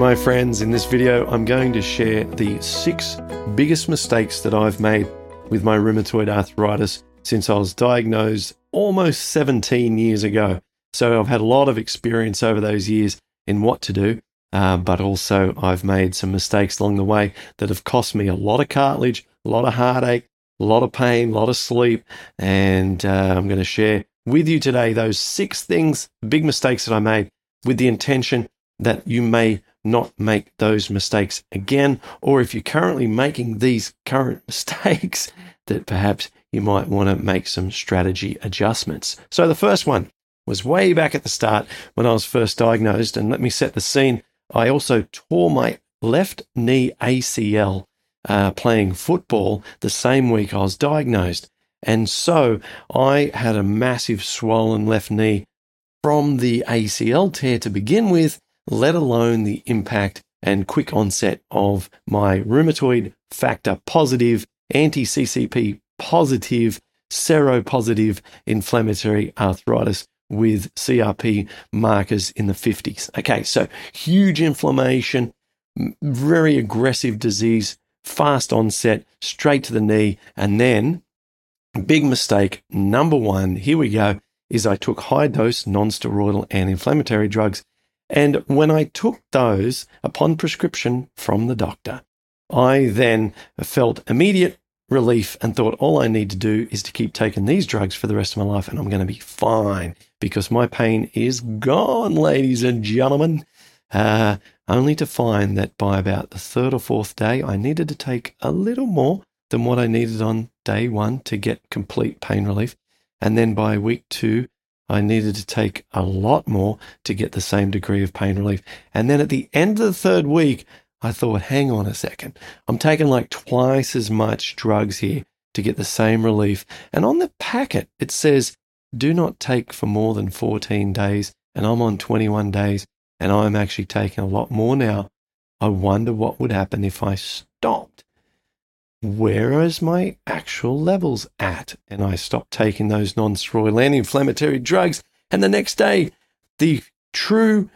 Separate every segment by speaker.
Speaker 1: My friends, in this video, I'm going to share the six biggest mistakes that I've made with my rheumatoid arthritis since I was diagnosed almost 17 years ago. So I've had a lot of experience over those years in what to do, uh, but also I've made some mistakes along the way that have cost me a lot of cartilage, a lot of heartache, a lot of pain, a lot of sleep. And uh, I'm going to share with you today those six things, big mistakes that I made with the intention that you may not make those mistakes again, or if you're currently making these current mistakes, that perhaps you might want to make some strategy adjustments. So the first one was way back at the start when I was first diagnosed, and let me set the scene. I also tore my left knee ACL uh, playing football the same week I was diagnosed. And so I had a massive swollen left knee from the ACL tear to begin with, let alone the impact and quick onset of my rheumatoid factor positive, anti CCP positive, seropositive inflammatory arthritis with CRP markers in the 50s. Okay, so huge inflammation, very aggressive disease, fast onset, straight to the knee, and then big mistake number one, here we go, is I took high dose non steroidal anti inflammatory drugs and when I took those upon prescription from the doctor, I then felt immediate relief and thought all I need to do is to keep taking these drugs for the rest of my life and I'm going to be fine because my pain is gone, ladies and gentlemen. Uh, only to find that by about the third or fourth day, I needed to take a little more than what I needed on day one to get complete pain relief. And then by week two, I needed to take a lot more to get the same degree of pain relief. And then at the end of the third week, I thought, hang on a second. I'm taking like twice as much drugs here to get the same relief. And on the packet, it says, do not take for more than 14 days. And I'm on 21 days and I'm actually taking a lot more now. I wonder what would happen if I stopped where is my actual levels at? And I stopped taking those non steroidal anti inflammatory drugs. And the next day, the true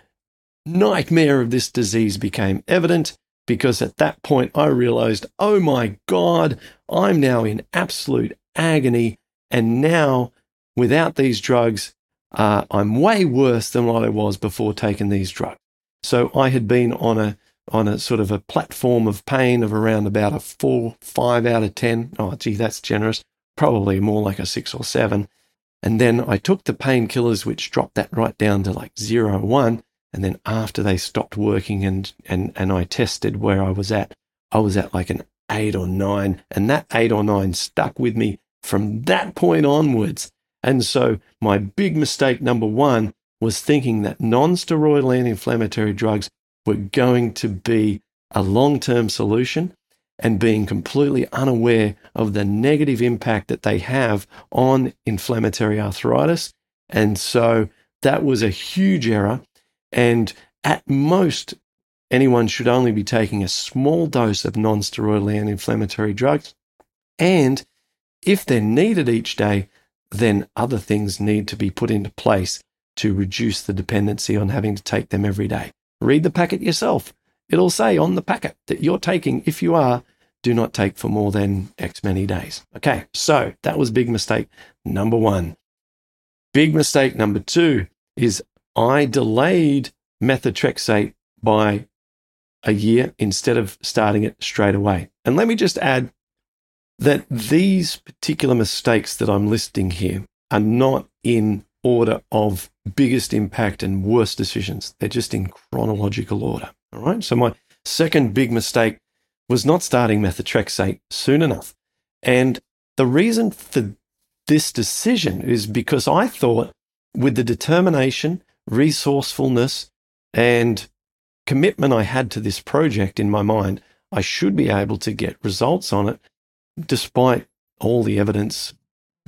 Speaker 1: nightmare of this disease became evident because at that point I realized, oh my God, I'm now in absolute agony. And now, without these drugs, uh, I'm way worse than what I was before taking these drugs. So I had been on a on a sort of a platform of pain of around about a four, five out of 10. Oh, gee, that's generous. Probably more like a six or seven. And then I took the painkillers, which dropped that right down to like zero, one. And then after they stopped working and, and, and I tested where I was at, I was at like an eight or nine. And that eight or nine stuck with me from that point onwards. And so my big mistake number one was thinking that non steroidal anti inflammatory drugs were going to be a long term solution and being completely unaware of the negative impact that they have on inflammatory arthritis. And so that was a huge error. And at most, anyone should only be taking a small dose of non steroidal anti inflammatory drugs. And if they're needed each day, then other things need to be put into place to reduce the dependency on having to take them every day. Read the packet yourself. It'll say on the packet that you're taking, if you are, do not take for more than X many days. Okay, so that was big mistake number one. Big mistake number two is I delayed methotrexate by a year instead of starting it straight away. And let me just add that these particular mistakes that I'm listing here are not in order of biggest impact and worst decisions. They're just in chronological order. All right. So my second big mistake was not starting methotrexate soon enough. And the reason for this decision is because I thought with the determination, resourcefulness, and commitment I had to this project in my mind, I should be able to get results on it despite all the evidence,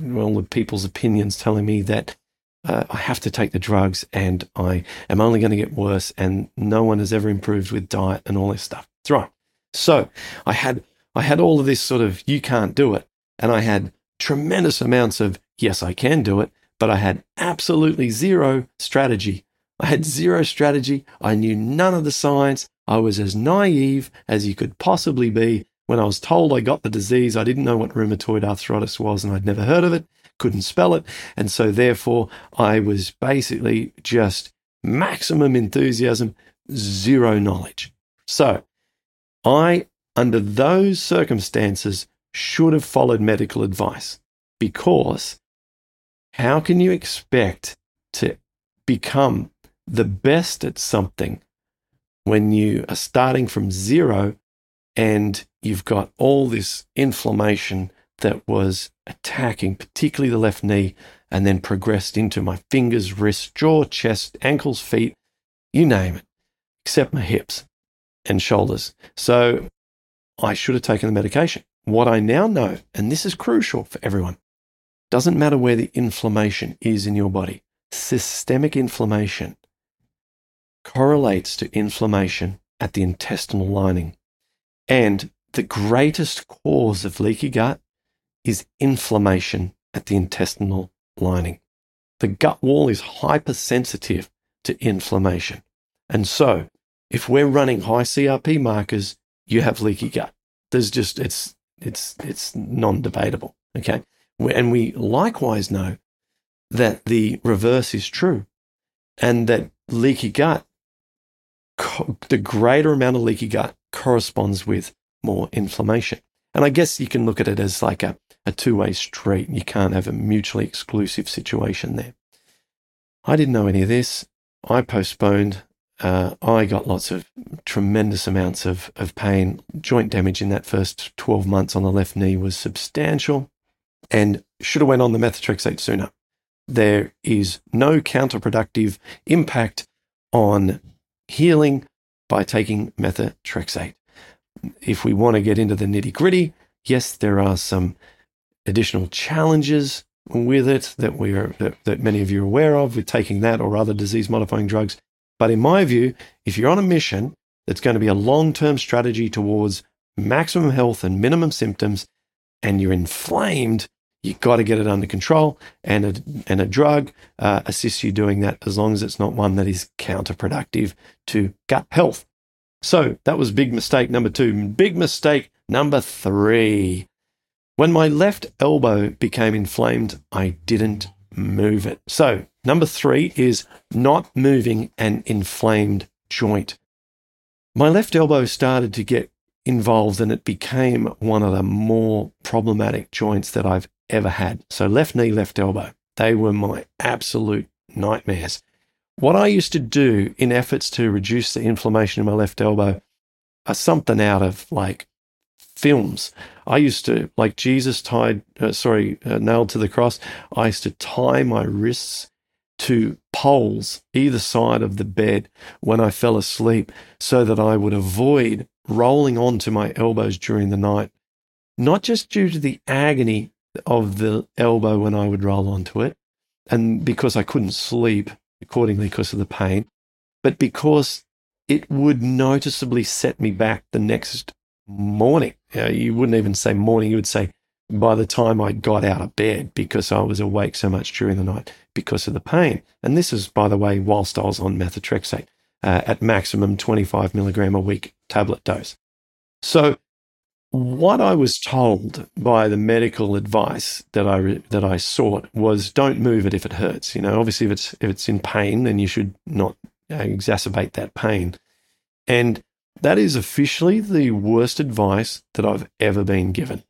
Speaker 1: all the people's opinions telling me that uh, I have to take the drugs and I am only going to get worse and no one has ever improved with diet and all this stuff. That's right. So I had I had all of this sort of you can't do it, and I had tremendous amounts of yes I can do it, but I had absolutely zero strategy. I had zero strategy. I knew none of the science. I was as naive as you could possibly be. When I was told I got the disease, I didn't know what rheumatoid arthritis was and I'd never heard of it, couldn't spell it. And so, therefore, I was basically just maximum enthusiasm, zero knowledge. So, I, under those circumstances, should have followed medical advice because how can you expect to become the best at something when you are starting from zero and you've got all this inflammation that was attacking, particularly the left knee, and then progressed into my fingers, wrists, jaw, chest, ankles, feet, you name it, except my hips and shoulders. So I should have taken the medication. What I now know, and this is crucial for everyone, doesn't matter where the inflammation is in your body, systemic inflammation correlates to inflammation at the intestinal lining. And the greatest cause of leaky gut is inflammation at the intestinal lining. The gut wall is hypersensitive to inflammation. And so, if we're running high CRP markers, you have leaky gut. There's just, it's, it's, it's non debatable. Okay. And we likewise know that the reverse is true and that leaky gut, the greater amount of leaky gut corresponds with more inflammation. And I guess you can look at it as like a, a two way street. You can't have a mutually exclusive situation there. I didn't know any of this. I postponed. Uh, I got lots of tremendous amounts of, of pain. Joint damage in that first 12 months on the left knee was substantial and should have went on the methotrexate sooner. There is no counterproductive impact on healing by taking methotrexate. If we want to get into the nitty gritty, yes, there are some additional challenges with it that we are that, that many of you are aware of with taking that or other disease modifying drugs. But in my view, if you're on a mission that's going to be a long term strategy towards maximum health and minimum symptoms, and you're inflamed, you've got to get it under control. And a, and a drug uh, assists you doing that as long as it's not one that is counterproductive to gut health. So that was big mistake number two. Big mistake number three. When my left elbow became inflamed, I didn't move it. So, number three is not moving an inflamed joint. My left elbow started to get involved and it became one of the more problematic joints that I've ever had. So, left knee, left elbow, they were my absolute nightmares. What I used to do in efforts to reduce the inflammation in my left elbow are something out of like films. I used to, like Jesus tied, uh, sorry, uh, nailed to the cross, I used to tie my wrists to poles either side of the bed when I fell asleep so that I would avoid rolling onto my elbows during the night, not just due to the agony of the elbow when I would roll onto it, and because I couldn't sleep accordingly because of the pain, but because it would noticeably set me back the next morning. You, wouldn't even say morning, you would say by the time I got out of bed because I was awake so much during the night because of the pain. And this is, by the way, whilst I was on methotrexate uh, at maximum 25 milligram a week tablet dose. So what I was told by the medical advice that I re- that I sought was don't move it if it hurts. You know, obviously if it's if it's in pain, then you should not uh, exacerbate that pain. And that is officially the worst advice that I've ever been given.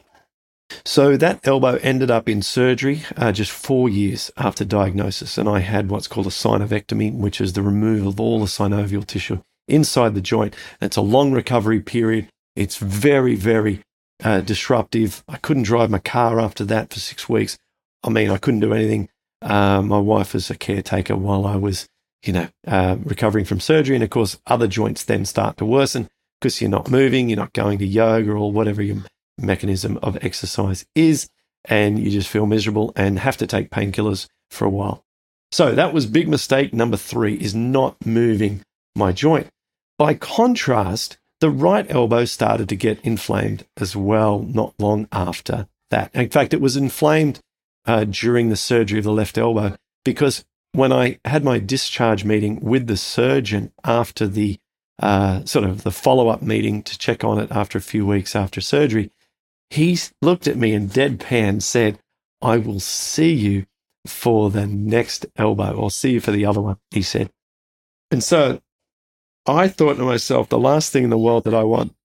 Speaker 1: So that elbow ended up in surgery uh, just four years after diagnosis, and I had what's called a synovectomy, which is the removal of all the synovial tissue inside the joint. It's a long recovery period. It's very, very uh, disruptive. I couldn't drive my car after that for six weeks. I mean, I couldn't do anything. Uh, my wife was a caretaker while I was you know, uh, recovering from surgery. And of course, other joints then start to worsen because you're not moving, you're not going to yoga or whatever your mechanism of exercise is. And you just feel miserable and have to take painkillers for a while. So that was big mistake number three is not moving my joint. By contrast, the right elbow started to get inflamed as well not long after that. In fact, it was inflamed uh, during the surgery of the left elbow because when I had my discharge meeting with the surgeon after the uh, sort of the follow up meeting to check on it after a few weeks after surgery, he looked at me and deadpan said, I will see you for the next elbow or see you for the other one, he said. And so I thought to myself, the last thing in the world that I want,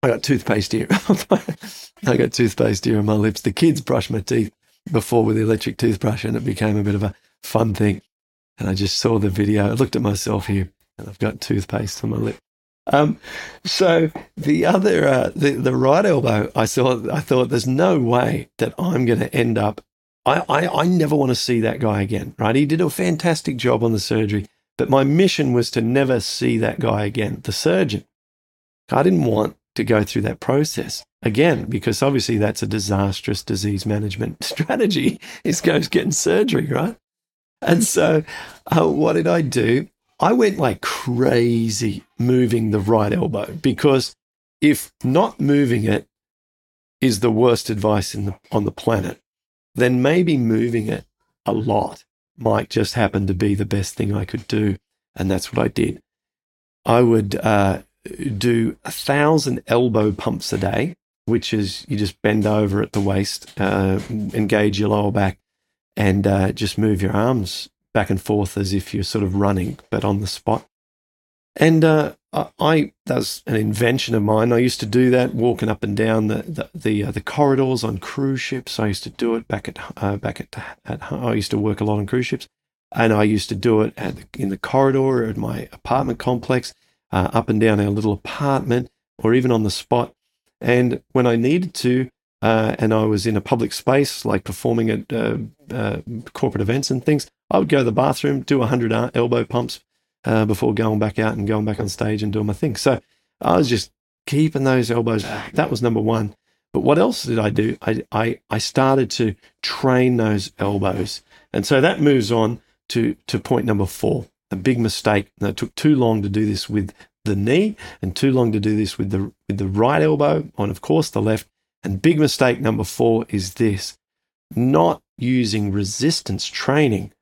Speaker 1: I got toothpaste here. I got toothpaste here on my lips. The kids brush my teeth before with the electric toothbrush, and it became a bit of a fun thing. And I just saw the video. I looked at myself here, and I've got toothpaste on my lip. Um, so the other, uh, the the right elbow, I saw. I thought, there's no way that I'm going to end up. I, I I never want to see that guy again. Right? He did a fantastic job on the surgery, but my mission was to never see that guy again. The surgeon. I didn't want to go through that process again because obviously that's a disastrous disease management strategy. Is goes getting surgery, right? And so, uh, what did I do? I went like crazy moving the right elbow because if not moving it is the worst advice the, on the planet, then maybe moving it a lot might just happen to be the best thing I could do. And that's what I did. I would uh, do a thousand elbow pumps a day, which is you just bend over at the waist, uh, engage your lower back, and uh, just move your arms back and forth as if you're sort of running, but on the spot. And uh, I that's an invention of mine. I used to do that walking up and down the the the, uh, the corridors on cruise ships. I used to do it back at uh, back at, at I used to work a lot on cruise ships, and I used to do it at, in the corridor at my apartment complex, uh, up and down our little apartment, or even on the spot. And when I needed to, uh, and I was in a public space, like performing at uh, uh, corporate events and things, I would go to the bathroom, do 100 elbow pumps uh, before going back out and going back on stage and doing my thing. So I was just keeping those elbows. That was number one. But what else did I do? I, I, I started to train those elbows. And so that moves on to, to point number four, a big mistake. And it took too long to do this with the knee and too long to do this with the, with the right elbow, and of course the left. And big mistake number four is this not using resistance training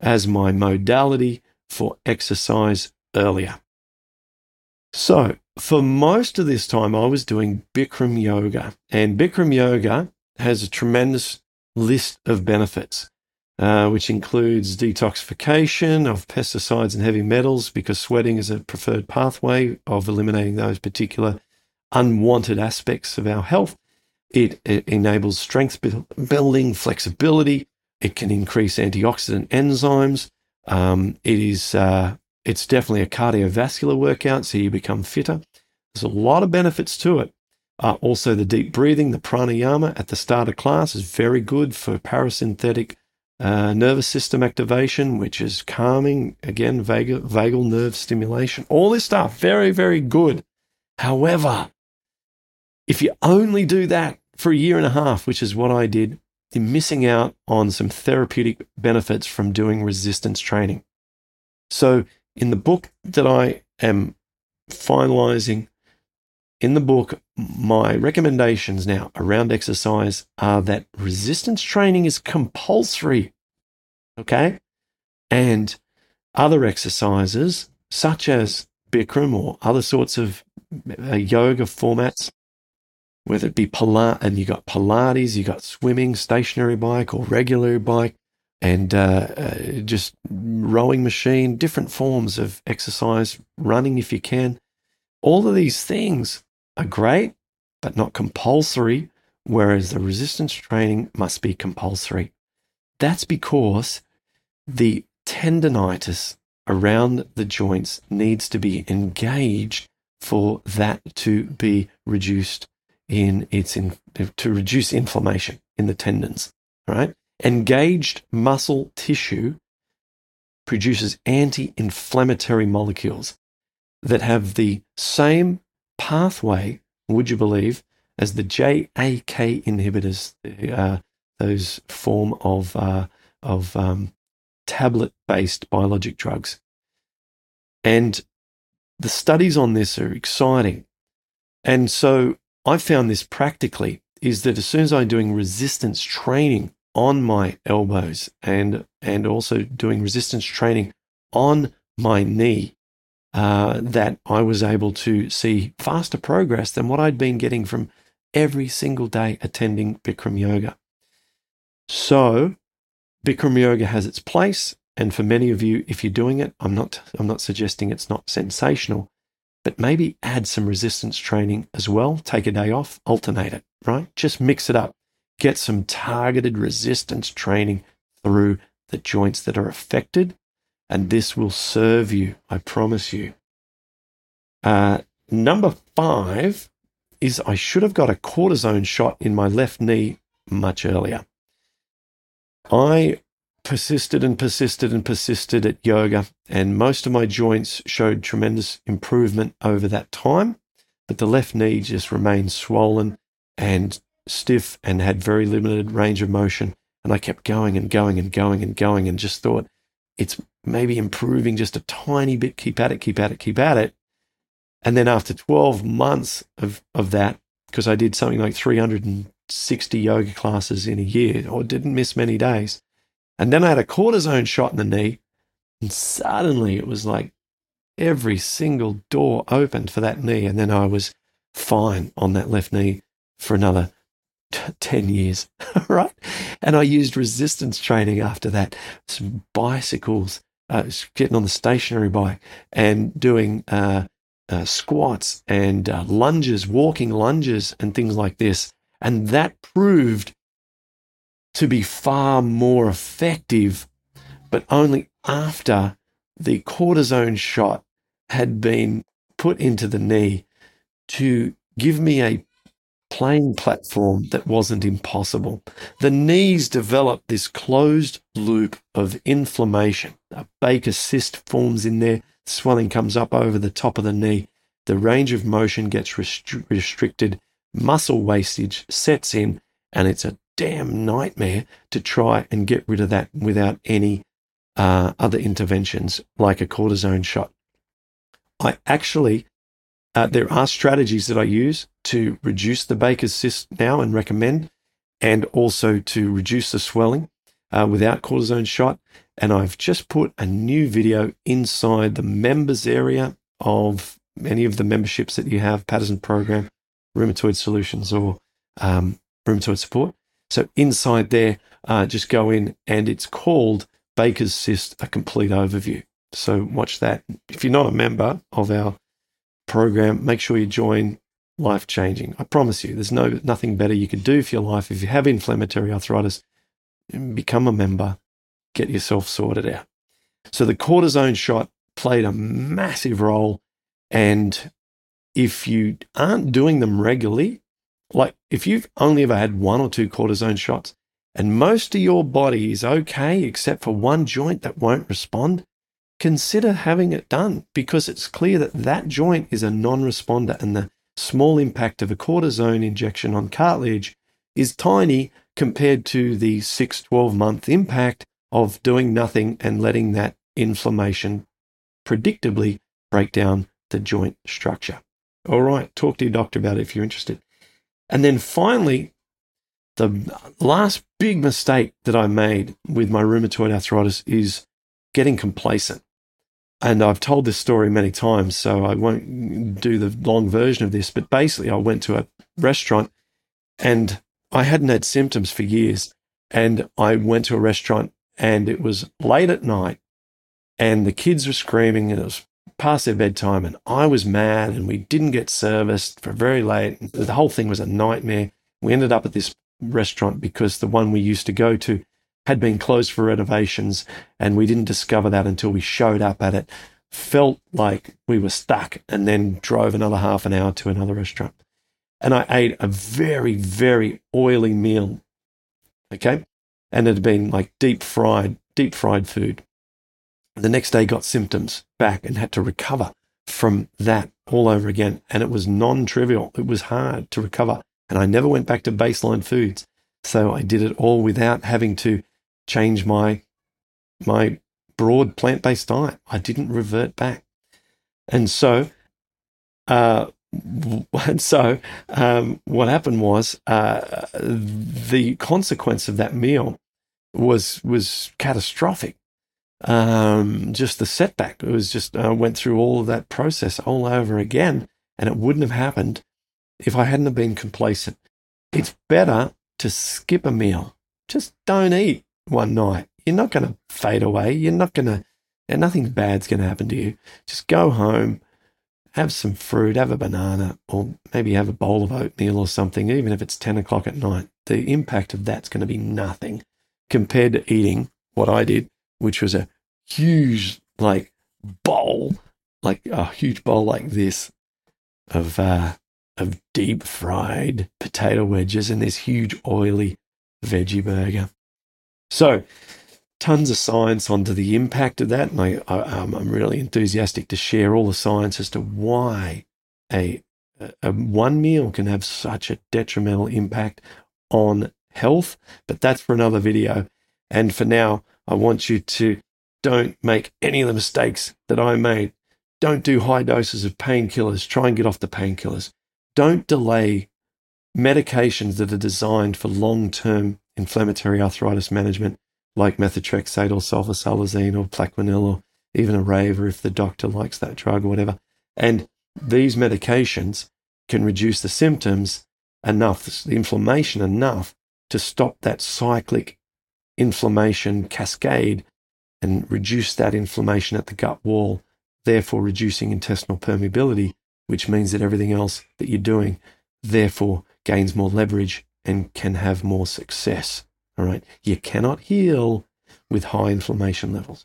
Speaker 1: as my modality for exercise earlier. So, for most of this time, I was doing Bikram yoga, and Bikram yoga has a tremendous list of benefits, uh, which includes detoxification of pesticides and heavy metals, because sweating is a preferred pathway of eliminating those particular unwanted aspects of our health. It, enables strength building, flexibility. It can increase antioxidant enzymes. Um, it is uh, it's definitely a cardiovascular workout, so you become fitter. There's a lot of benefits to it. Uh, also, the deep breathing, the pranayama at the start of class is very good for parasympathetic uh, nervous system activation, which is calming. Again, vagal, vagal nerve stimulation. All this stuff, very, very good. However, if you only do that for a year and a half, which is what I did, you're missing out on some therapeutic benefits from doing resistance training. So, in the book that I am finalizing, in the book, my recommendations now around exercise are that resistance training is compulsory. Okay. And other exercises, such as Bikram or other sorts of uh, yoga formats, whether it be Pilates, and you got Pilates, you got swimming, stationary bike or regular bike, and uh, uh, just rowing machine, different forms of exercise, running if you can. All of these things are great, but not compulsory, whereas the resistance training must be compulsory. That's because the tendonitis around the joints needs to be engaged for that to be reduced in its in, to reduce inflammation in the tendons. Right, engaged muscle tissue produces anti inflammatory molecules that have the same pathway, would you believe, as the JAK inhibitors, uh, those form of, uh, of um, tablet based biologic drugs. And the studies on this are exciting. And so I found this practically is that as soon as I'm doing resistance training on my elbows and and also doing resistance training on my knee, uh, that I was able to see faster progress than what I'd been getting from every single day attending Bikram yoga. So Bikram yoga has its place, and for many of you, if you're doing it, I'm not I'm not suggesting it's not sensational, but maybe add some resistance training as well. Take a day off, alternate it, right? Just mix it up. Get some targeted resistance training through the joints that are affected, and this will serve you, I promise you. Uh, number five is I should have got a cortisone shot in my left knee much earlier. I persisted and persisted and persisted at yoga, and most of my joints showed tremendous improvement over that time. But the left knee just remained swollen and stiff and had very limited range of motion. And I kept going and going and going and going and just thought it's maybe improving just a tiny bit. Keep at it, keep at it, keep at it. And then after 12 months of, of that, because I did something like 360 yoga classes in a year or didn't miss many days, and then I had a cortisone shot in the knee, and suddenly it was like every single door opened for that knee. And then I was fine on that left knee for another t- 10 years, right? And I used resistance training after that, some bicycles, uh, getting on the stationary bike and doing uh, uh, squats and uh, lunges, walking lunges, and things like this. And that proved to be far more effective, but only after the cortisone shot had been put into the knee to give me a playing platform that wasn't impossible. The knees develop this closed loop of inflammation. A Baker cyst forms in there, swelling comes up over the top of the knee. The range of motion gets restri- restricted, muscle wastage sets in, and it's a damn nightmare to try and get rid of that without any uh, other interventions like a cortisone shot. I actually, uh, there are strategies that I use to reduce the Baker's cyst now and recommend, and also to reduce the swelling uh, without cortisone shot. And I've just put a new video inside the members area of any of the memberships that you have, Paddison Program, Rheumatoid Solutions, or um, Rheumatoid Support. So inside there, uh, just go in and it's called Baker's Cyst, a complete overview. So watch that. If you're not a member of our program, make sure you join Life Changing. I promise you, there's no nothing better you could do for your life. If you have inflammatory arthritis, become a member, get yourself sorted out. So the cortisone shot played a massive role. And if you aren't doing them regularly, like if you've only ever had one or two cortisone shots and most of your body is okay except for one joint that won't respond, consider having it done because it's clear that that joint is a non responder and the small impact of a cortisone injection on cartilage is tiny compared to the 6 12 month impact of doing nothing and letting that inflammation predictably break down the joint structure. All right, talk to your doctor about it if you're interested. And then finally, the last big mistake that I made with my rheumatoid arthritis is getting complacent. And I've told this story many times, so I won't do the long version of this. But basically, I went to a restaurant and I hadn't had symptoms for years. And I went to a restaurant and it was late at night and the kids were screaming and it was past their bedtime and I was mad and we didn't get serviced for very late. The whole thing was a nightmare. We ended up at this restaurant because the one we used to go to had been closed for renovations and we didn't discover that until we showed up at it. Felt like we were stuck and then drove another half an hour to another restaurant. And I ate a very, very oily meal. Okay. And it had been like deep fried, deep fried food. The next day got symptoms back and had to recover from that all over again. And it was non trivial. It was hard to recover. And I never went back to baseline foods. So I did it all without having to change my, my broad plant based diet. I didn't revert back. And so, uh, and so um, what happened was uh, the consequence of that meal was was catastrophic um, just the setback. It was just I uh, went through all of that process all over again, and it wouldn't have happened if I hadn't have been complacent. It's better to skip a meal. Just don't eat one night. You're not going to fade away. You're not going to. and Nothing bad's going to happen to you. Just go home, have some fruit, have a banana, or maybe have a bowl of oatmeal or something. Even if it's ten o'clock at night, the impact of that's going to be nothing compared to eating what I did, which was a huge like bowl, like a huge bowl like this of uh, of deep fried potato wedges and this huge oily veggie burger. So, tons of science onto the impact of that, and I, I um, I'm really enthusiastic to share all the science as to why a, a one meal can have such a detrimental impact on health. But that's for another video. And for now, I want you to don't make any of the mistakes that I made. Don't do high doses of painkillers. Try and get off the painkillers. Don't delay medications that are designed for long term inflammatory arthritis management, like methotrexate or sulfasalazine or plaquenil or even Arava if the doctor likes that drug or whatever. And these medications can reduce the symptoms enough, the inflammation enough to stop that cyclic inflammation cascade and reduce that inflammation at the gut wall, therefore reducing intestinal permeability, which means that everything else that you're doing therefore gains more leverage and can have more success. All right. You cannot heal with high inflammation levels.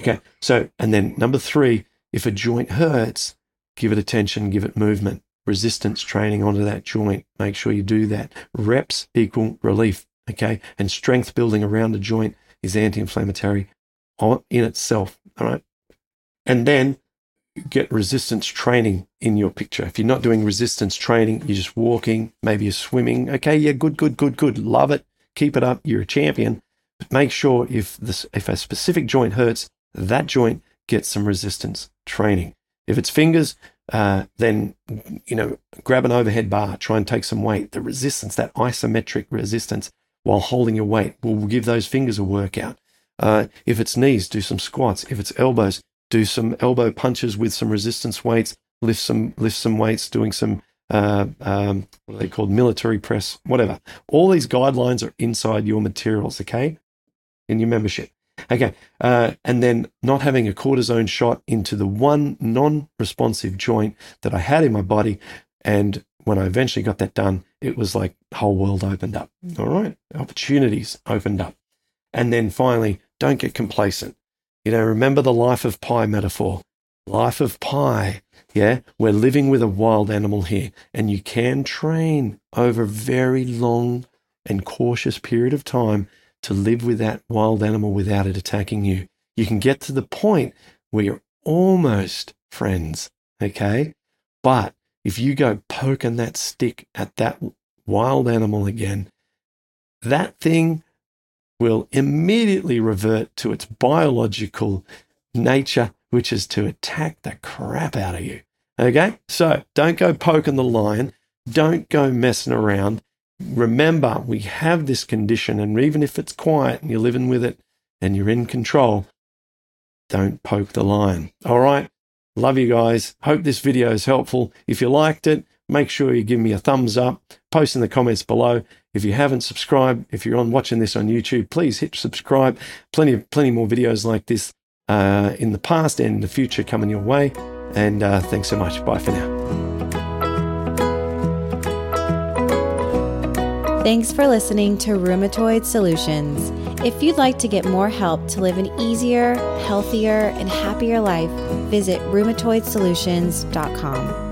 Speaker 1: Okay. So, and then number three, if a joint hurts, give it attention, give it movement, resistance training onto that joint. Make sure you do that. Reps equal relief. Okay. And strength building around a joint is anti inflammatory in itself. All right. And then get resistance training in your picture. If you're not doing resistance training, you're just walking, maybe you're swimming. Okay, yeah, good, good, good, good. Love it. Keep it up. You're a champion. But make sure if this if a specific joint hurts, that joint gets some resistance training. If it's fingers, uh, then you know, grab an overhead bar, try and take some weight. The resistance, that isometric resistance while holding your weight, will give those fingers a workout. Uh, if it's knees, do some squats. If it's elbows, do some elbow punches with some resistance weights. Lift some lift some weights, doing some uh, um, what are they called? Military press, whatever. All these guidelines are inside your materials, okay, in your membership. Okay, uh, and then not having a cortisone shot into the one non-responsive joint that I had in my body, and when I eventually got that done, it was like whole world opened up. All right, opportunities opened up. And then finally, don't get complacent. You know, remember the life of Pi metaphor. Life of Pi. Yeah, we're living with a wild animal here, and you can train over a very long and cautious period of time to live with that wild animal without it attacking you. You can get to the point where you're almost friends, okay? But if you go poking that stick at that wild animal again, that thing will immediately revert to its biological nature, which is to attack the crap out of you. Okay? So don't go poking the lion. Don't go messing around. Remember, we have this condition, and even if it's quiet and you're living with it and you're in control, don't poke the lion. All right? Love you guys. Hope this video is helpful. If you liked it, make sure you give me a thumbs up, post in the comments below. If you haven't subscribed, if you're on watching this on YouTube, please hit subscribe. Plenty of plenty more videos like this uh, in the past and in the future coming your way. And uh, thanks so much. Bye for now.
Speaker 2: Thanks for listening to Rheumatoid Solutions. If you'd like to get more help to live an easier, healthier, and happier life, visit rheumatoidsolutions.com.